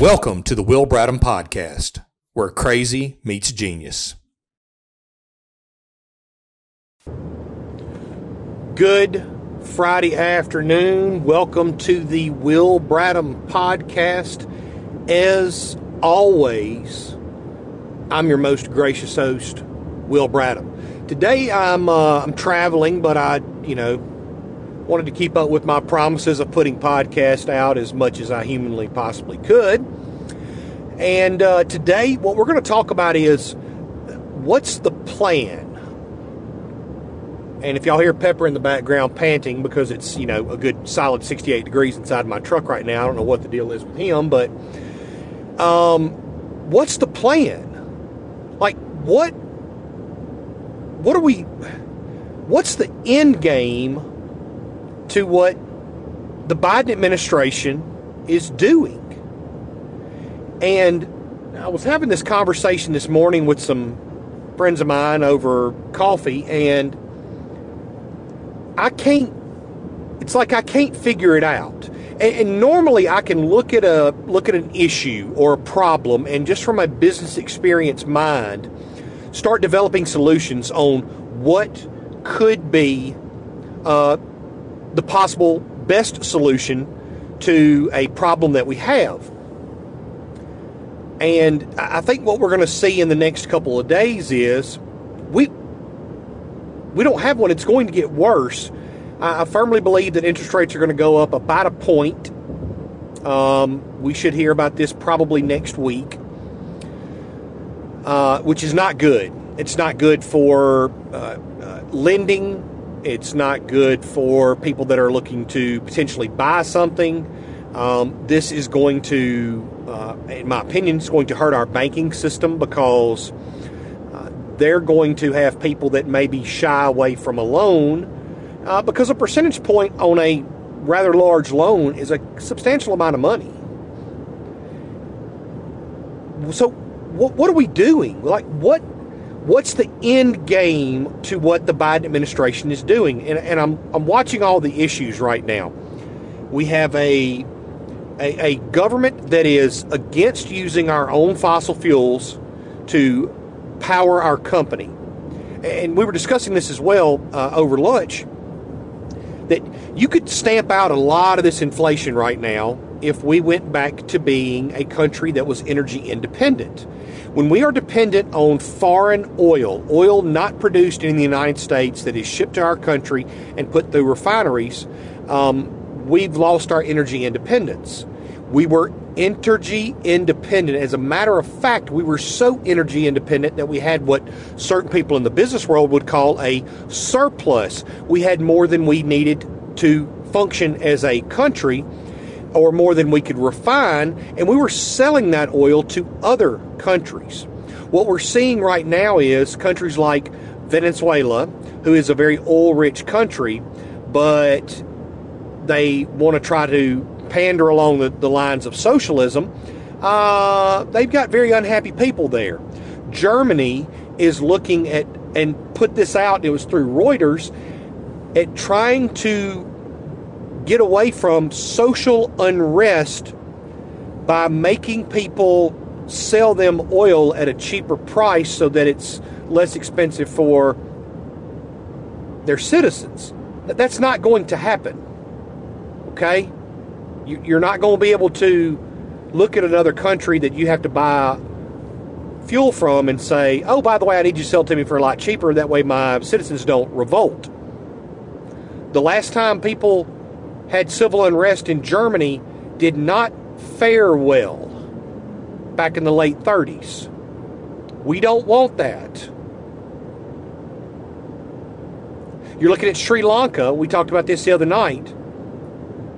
Welcome to the Will Bradham Podcast, where crazy meets genius. Good Friday afternoon. Welcome to the Will Bradham Podcast. As always, I'm your most gracious host, Will Bradham. Today I'm uh, I'm traveling, but I you know wanted to keep up with my promises of putting podcast out as much as I humanly possibly could. And uh, today, what we're going to talk about is what's the plan. And if y'all hear Pepper in the background panting because it's you know a good solid 68 degrees inside my truck right now, I don't know what the deal is with him, but um, what's the plan? Like what? What are we? What's the end game to what the Biden administration is doing. And I was having this conversation this morning with some friends of mine over coffee, and I can't, it's like I can't figure it out. And, normally I can look at a look at an issue or a problem and just from my business experience mind start developing solutions on what could be uh, the possible best solution to a problem that we have. And I think what we're going to see in the next couple of days is we we don't have one. It's going to get worse. I, firmly believe that interest rates are going to go up about a point. Um, we should hear about this probably next week, uh, which is not good. It's not good for uh, uh, lending it's not good for people that are looking to potentially buy something. Um, this is going to, uh, in my opinion, it's going to hurt our banking system because uh, they're going to have people that maybe shy away from a loan uh, because a percentage point on a rather large loan is a substantial amount of money. So, what, what are we doing? Like, what what's the end game to what the Biden administration is doing? And, and I'm, I'm watching all the issues right now. We have a, a, a government that is against using our own fossil fuels to power our company. And we were discussing this as well uh, over lunch that you could stamp out a lot of this inflation right now if we went back to being a country that was energy independent. When we are dependent on foreign oil, oil not produced in the United States that is shipped to our country and put through refineries, um, we've lost our energy independence. We were energy independent. As a matter of fact, we were so energy independent that we had what certain people in the business world would call a surplus. We had more than we needed to function as a country or more than we could refine, and we were selling that oil to other countries. What we're seeing right now is countries like Venezuela, who is a very oil rich country, but they want to try to pander along the, the lines of socialism. Uh, they've got very unhappy people there. Germany is looking at, and put this out, it was through Reuters, at trying to get away from social unrest by making people sell them oil at a cheaper price so that it's less expensive for their citizens. That's not going to happen. Okay? You're not going to be able to look at another country that you have to buy fuel from and say, oh, by the way, I need you to sell to me for a lot cheaper. That way my citizens don't revolt. The last time people had civil unrest in Germany did not fare well back in the late 30s. We don't want that. You're looking at Sri Lanka. We talked about this the other night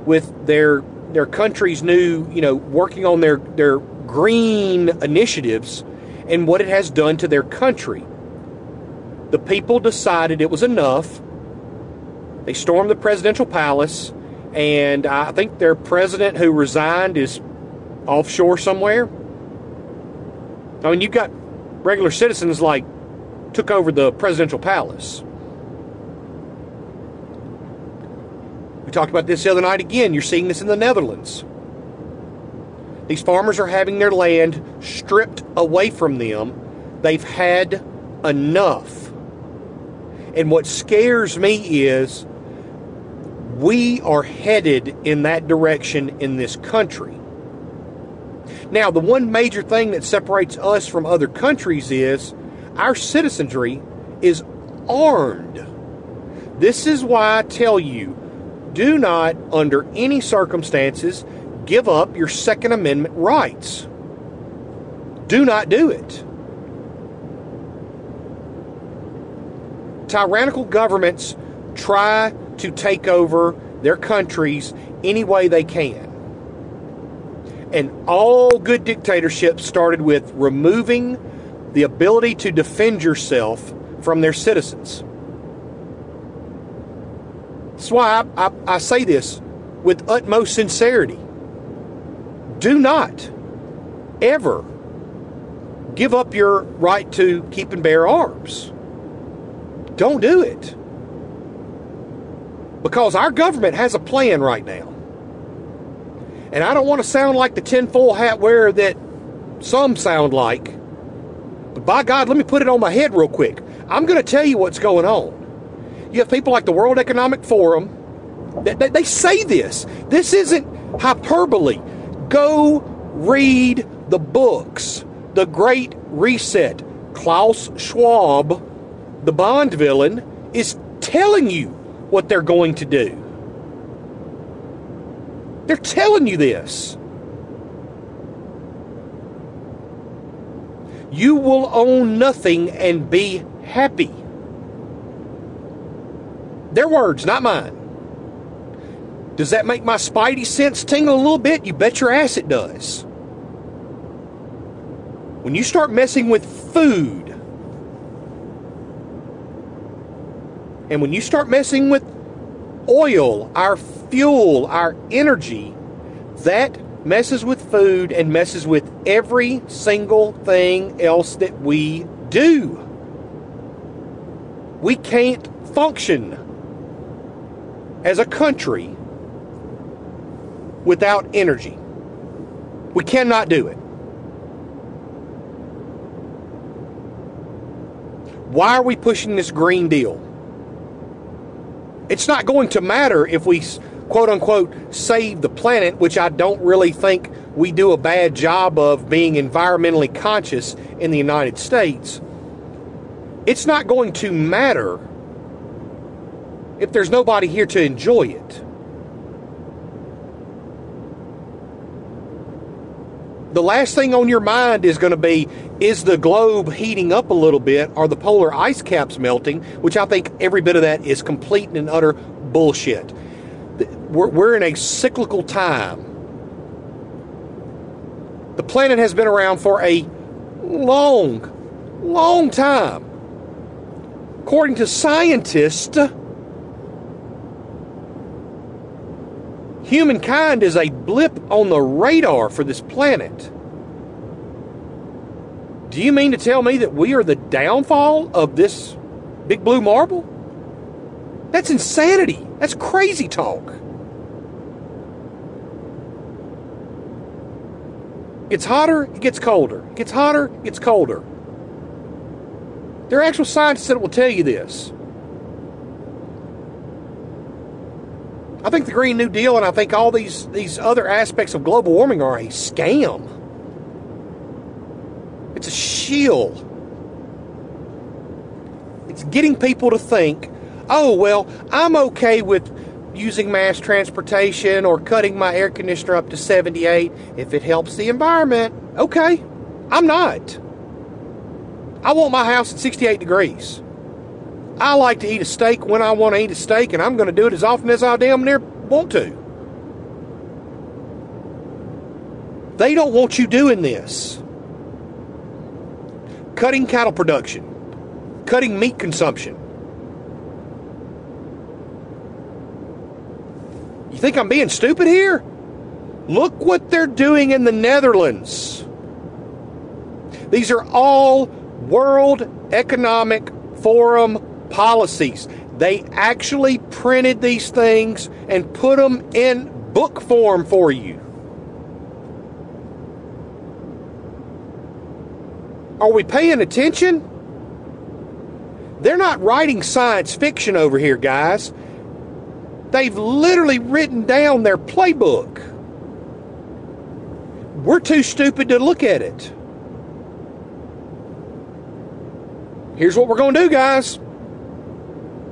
with their their country's new, you know, working on their their green initiatives and what it has done to their country. The people decided it was enough. They stormed the presidential palace and I think their president who resigned is offshore somewhere. I mean, you've got regular citizens like took over the presidential palace. We talked about this the other night again. You're seeing this in the Netherlands. These farmers are having their land stripped away from them. They've had enough. And what scares me is we are headed in that direction in this country. Now, the one major thing that separates us from other countries is our citizenry is armed. This is why I tell you do not, under any circumstances, give up your Second Amendment rights. Do not do it. Tyrannical governments try to take over their countries any way they can. And all good dictatorships started with removing the ability to defend yourself from their citizens. That's why I, I, I say this with utmost sincerity. Do not ever give up your right to keep and bear arms. Don't do it. Because our government has a plan right now. And I don't want to sound like the tinfoil hat wearer that some sound like. But by God, let me put it on my head real quick. I'm going to tell you what's going on. You have people like the World Economic Forum. That, they, they say this. This isn't hyperbole. Go read the books. The Great Reset. Klaus Schwab, the Bond villain, is telling you what they're going to do. They're telling you this. You will own nothing and be happy. Their words, not mine. Does that make my spidey sense tingle a little bit? You bet your ass it does. When you start messing with food, and when you start messing with oil, our fuel, our energy, that messes with food and messes with every single thing else that we do. We can't function as a country without energy. We cannot do it. Why are we pushing this Green Deal? It's not going to matter if we quote unquote save the planet, which I don't really think we do a bad job of being environmentally conscious in the United States. It's not going to matter if there's nobody here to enjoy it. The last thing on your mind is going to be is the globe heating up a little bit? Are the polar ice caps melting? Which I think every bit of that is complete and utter bullshit. We're, we're in a cyclical time. The planet has been around for a long, long time. According to scientists, humankind is a blip on the radar for this planet. Do you mean to tell me that we are the downfall of this big blue marble? That's insanity. That's crazy talk. It gets hotter, it gets colder. It gets hotter, it gets colder. There are actual scientists that will tell you this. I think the Green New Deal and I think all these, these other aspects of global warming are a scam. It's a shield. It's getting people to think, oh, well, I'm okay with using mass transportation or cutting my air conditioner up to 78 if it helps the environment. Okay, I'm not. I want my house at 68 degrees. I like to eat a steak when I want to eat a steak, and I'm going to do it as often as I damn near want to. They don't want you doing this cutting cattle production, cutting meat consumption. You think I'm being stupid here? Look what they're doing in the Netherlands. These are all World Economic Forum policies. They actually printed these things and put them in book form for you. Are we paying attention? They're not writing science fiction over here, guys. They've literally written down their playbook. We're too stupid to look at it. Here's what we're going to do, guys.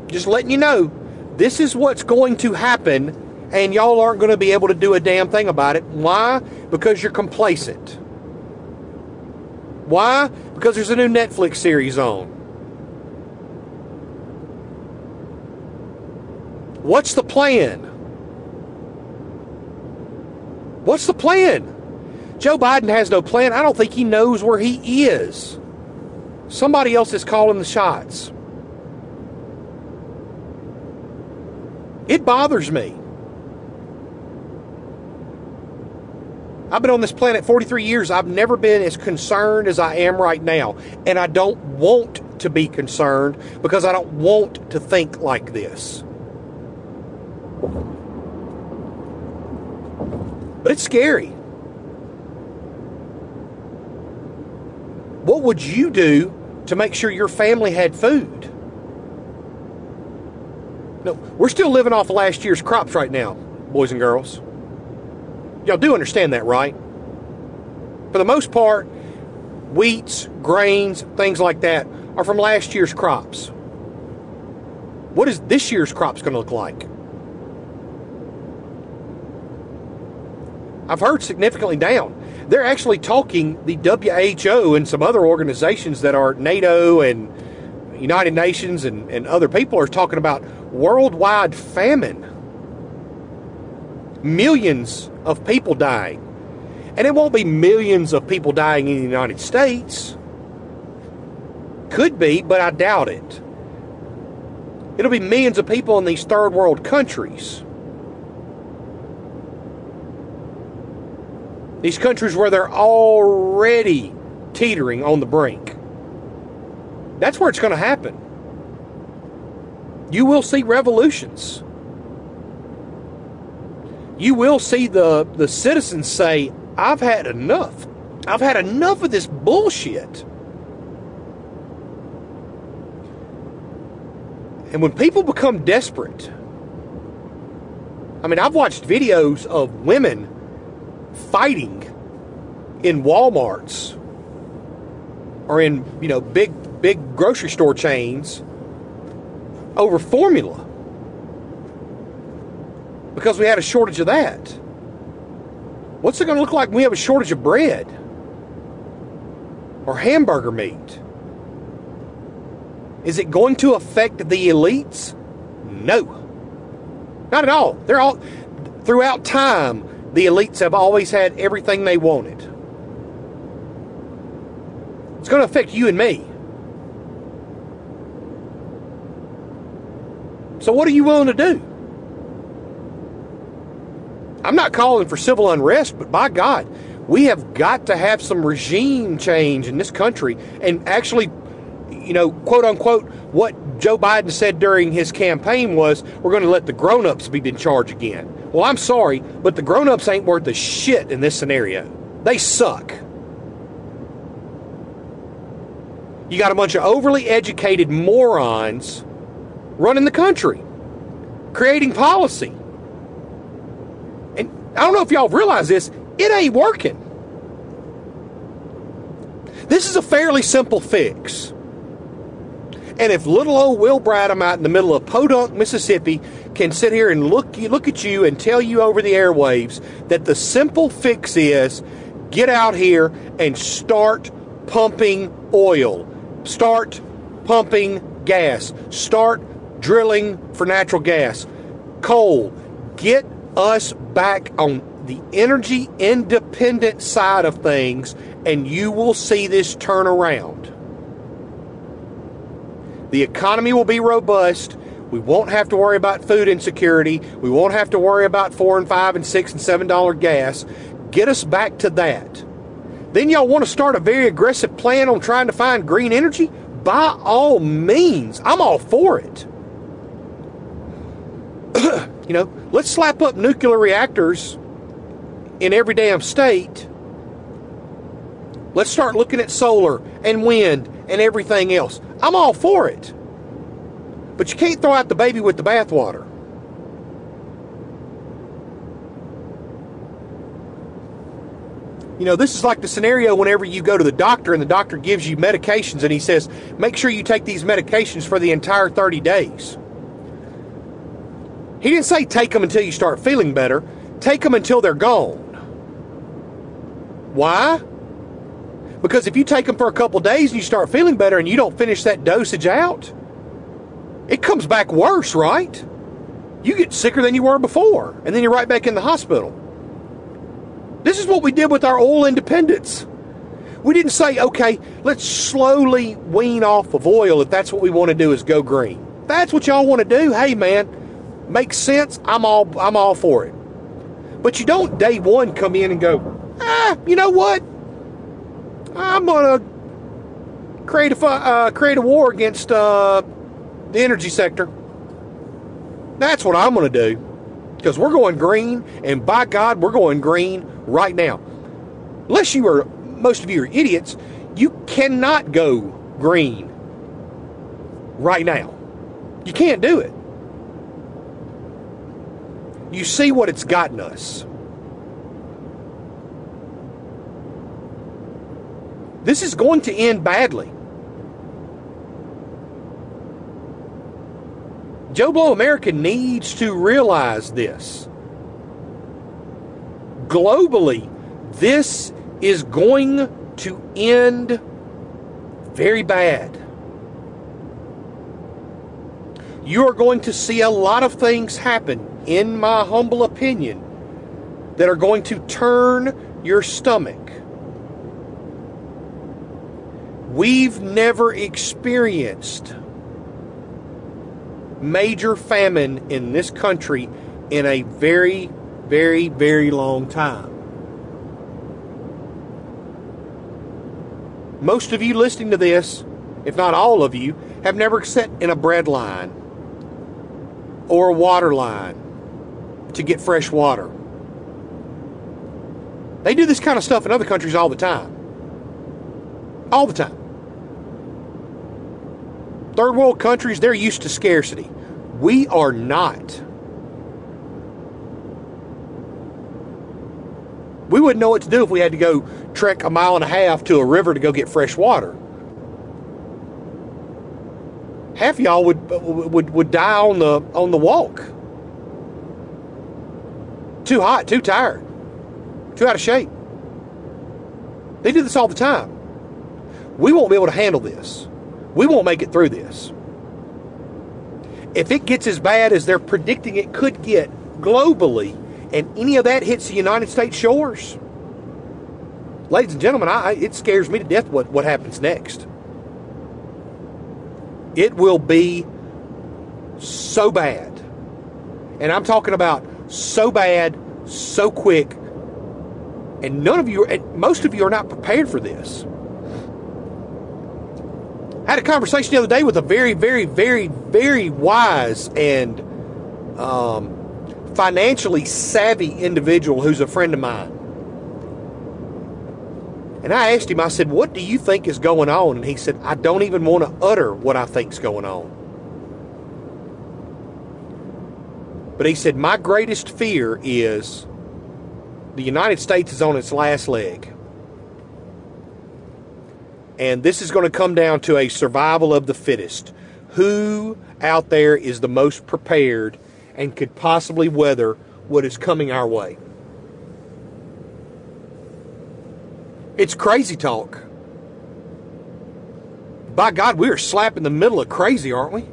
Just letting you know. This is what's going to happen, and y'all aren't going to be able to do a damn thing about it. Why? Because you're complacent. Why? Because there's a new Netflix series on. What's the plan? What's the plan? Joe Biden has no plan. I don't think he knows where he is. Somebody else is calling the shots. It bothers me. I've been on this planet 43 years. I've never been as concerned as I am right now. And I don't want to be concerned because I don't want to think like this. But it's scary. What would you do to make sure your family had food? No, we're still living off last year's crops right now, boys and girls. Y'all do understand that, right? For the most part, wheats, grains, things like that are from last year's crops. What is this year's crops going to look like? I've heard significantly down. They're actually talking, the WHO and some other organizations that are NATO and United Nations and, and other people are talking about worldwide famine. Millions of people dying. And it won't be millions of people dying in the United States. Could be, but I doubt it. It'll be millions of people in these third world countries. These countries where they're already teetering on the brink. That's where it's going to happen. You will see revolutions. You will see the, the citizens say, I've had enough. I've had enough of this bullshit. And when people become desperate, I mean, I've watched videos of women fighting in Walmarts or in, you know, big big grocery store chains over formula because we had a shortage of that. What's it going to look like when we have a shortage of bread or hamburger meat? Is it going to affect the elites? No. Not at all. They're all throughout time the elites have always had everything they wanted. It's going to affect you and me. So, what are you willing to do? I'm not calling for civil unrest, but by God, we have got to have some regime change in this country and actually, you know, quote unquote, what Joe Biden said during his campaign was we're going to let the grown ups be in charge again. Well, I'm sorry, but the grown ups ain't worth a shit in this scenario. They suck. You got a bunch of overly educated morons running the country, creating policy. And I don't know if y'all realize this, it ain't working. This is a fairly simple fix. And if little old Will Bradham out in the middle of Podunk, Mississippi, can sit here and look look at you and tell you over the airwaves that the simple fix is get out here and start pumping oil, start pumping gas, start drilling for natural gas, coal. Get us back on the energy independent side of things, and you will see this turn around. The economy will be robust. We won't have to worry about food insecurity. We won't have to worry about four and five and six and seven dollar gas. Get us back to that. Then y'all want to start a very aggressive plan on trying to find green energy? By all means, I'm all for it. you know, let's slap up nuclear reactors in every damn state Let's start looking at solar and wind and everything else. I'm all for it. But you can't throw out the baby with the bathwater. You know, this is like the scenario whenever you go to the doctor and the doctor gives you medications and he says, make sure you take these medications for the entire 30 days. He didn't say take them until you start feeling better, take them until they're gone. Why? Because if you take them for a couple days and you start feeling better and you don't finish that dosage out, it comes back worse, right? You get sicker than you were before, and then you're right back in the hospital. This is what we did with our oil independence. We didn't say, okay, let's slowly wean off of oil if that's what we want to do is go green. That's what y'all want to do. Hey man, makes sense. I'm all I'm all for it. But you don't day one come in and go, ah, you know what? I'm gonna create a uh, create a war against uh, the energy sector. That's what I'm gonna do because we're going green, and by God, we're going green right now. Unless you are, most of you are idiots, you cannot go green right now. You can't do it. You see what it's gotten us. This is going to end badly. Joe Blow America needs to realize this. Globally, this is going to end very bad. You are going to see a lot of things happen, in my humble opinion, that are going to turn your stomach. We've never experienced major famine in this country in a very, very, very long time. Most of you listening to this, if not all of you, have never sat in a bread line or a water line to get fresh water. They do this kind of stuff in other countries all the time. All the time. Third world countries, they're used to scarcity. We are not. We wouldn't know what to do if we had to go trek a mile and a half to a river to go get fresh water. Half y'all would would would die on the on the walk. Too hot, too tired, too out of shape. They do this all the time. We won't be able to handle this we won't make it through this. If it gets as bad as they're predicting it could get globally, and any of that hits the United States shores, ladies and gentlemen, I, it scares me to death what, what happens next. It will be so bad. And I'm talking about so bad, so quick, and none of you, most of you are not prepared for this. I had a conversation the other day with a very, very, very, very wise and um, financially savvy individual who's a friend of mine. And I asked him, I said, What do you think is going on? And he said, I don't even want to utter what I think's going on. But he said, My greatest fear is the United States is on its last leg. And this is going to come down to a survival of the fittest. Who out there is the most prepared and could possibly weather what is coming our way? It's crazy talk. By God, we are slap in the middle of crazy, aren't we?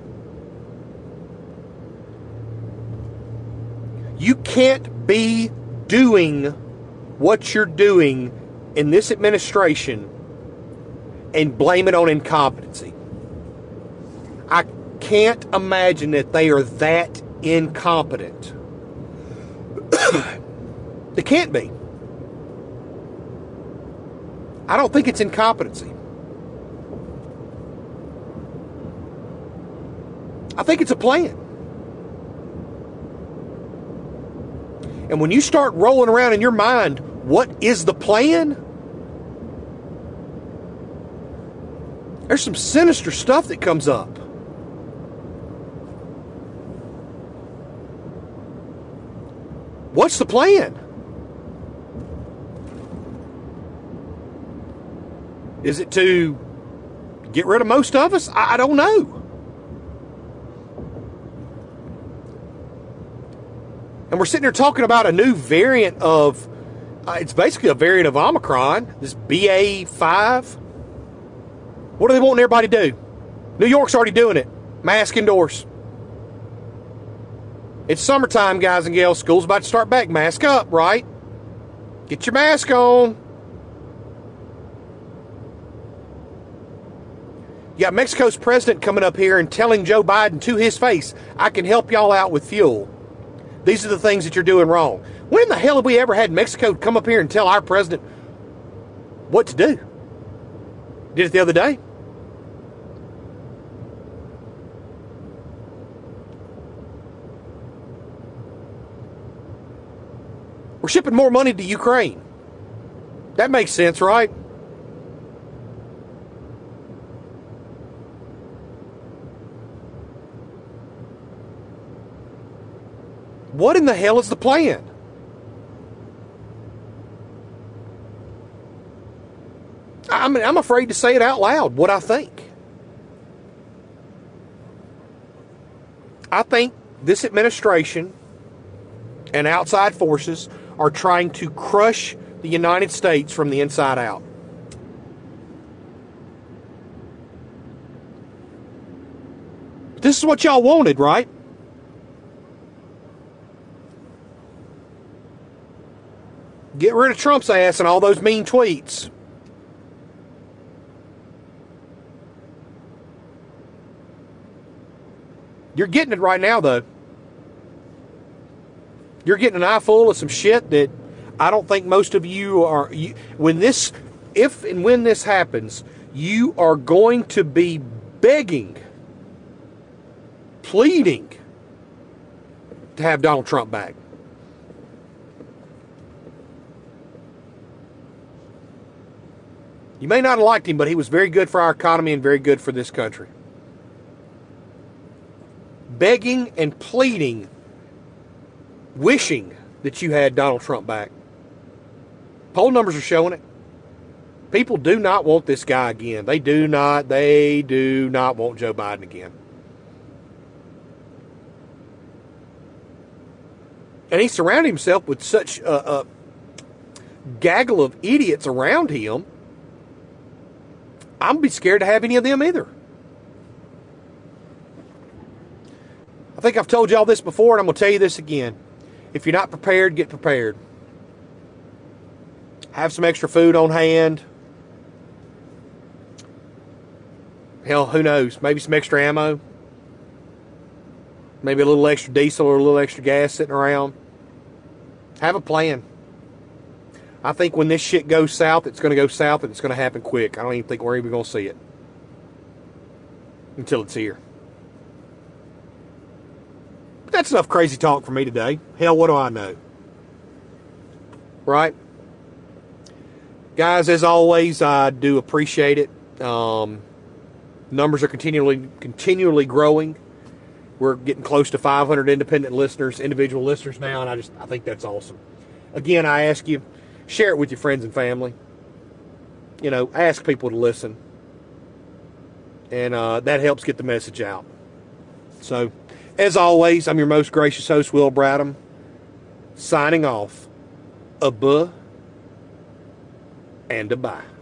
You can't be doing what you're doing in this administration and blame it on incompetency. I can't imagine that they are that incompetent. they can't be. I don't think it's incompetency. I think it's a plan. And when you start rolling around in your mind, what is the plan? There's some sinister stuff that comes up. What's the plan? Is it to get rid of most of us? I, don't know. We're sitting here talking about a new variant of, uh, it's basically a variant of Omicron, this BA5. What do they want everybody to do? New York's already doing it. Mask indoors. It's summertime, guys and gals. School's about to start back. Mask up, right? Get your mask on. You got Mexico's president coming up here and telling Joe Biden to his face, I can help y'all out with fuel. These are the things that you're doing wrong. When the hell have we ever had Mexico come up here and tell our president what to do? Did it the other day. We're shipping more money to Ukraine. That makes sense, right? What in the hell is the plan? I mean, I'm afraid to say it out loud what I think. I think this administration and outside forces are trying to crush the United States from the inside out. This is what y'all wanted, right? Get rid of Trump's ass and all those mean tweets. You're getting it right now, though. You're getting an eye full of some shit that I don't think most of you are. You, when this, if and when this happens, you are going to be begging, pleading to have Donald Trump back. You may not have liked him, but he was very good for our economy and very good for this country. Begging and pleading, wishing that you had Donald Trump back. Poll numbers are showing it. People do not want this guy again. They do not, they do not want Joe Biden again. And he surrounded himself with such a, a gaggle of idiots around him I'm be scared to have any of them either. I think I've told y'all this before, and I'm going to tell you this again. If you're not prepared, get prepared. Have some extra food on hand. Hell, who knows? Maybe some extra ammo. Maybe a little extra diesel or a little extra gas sitting around. Have a plan. I think when this shit goes south, it's going to go south and it's going to happen quick. I don't even think we're even going to see it until it's here. But that's enough crazy talk for me today. Hell, what do I know? Right? Guys, as always, I do appreciate it. Um, numbers are continually continually growing. We're getting close to 500 independent listeners, individual listeners now, and I just I think that's awesome. Again, I ask you Share it with your friends and family. You know, ask people to listen. And uh, that helps get the message out. So, as always, I'm your most gracious host, Will Bradham, signing off. A buh and a bye.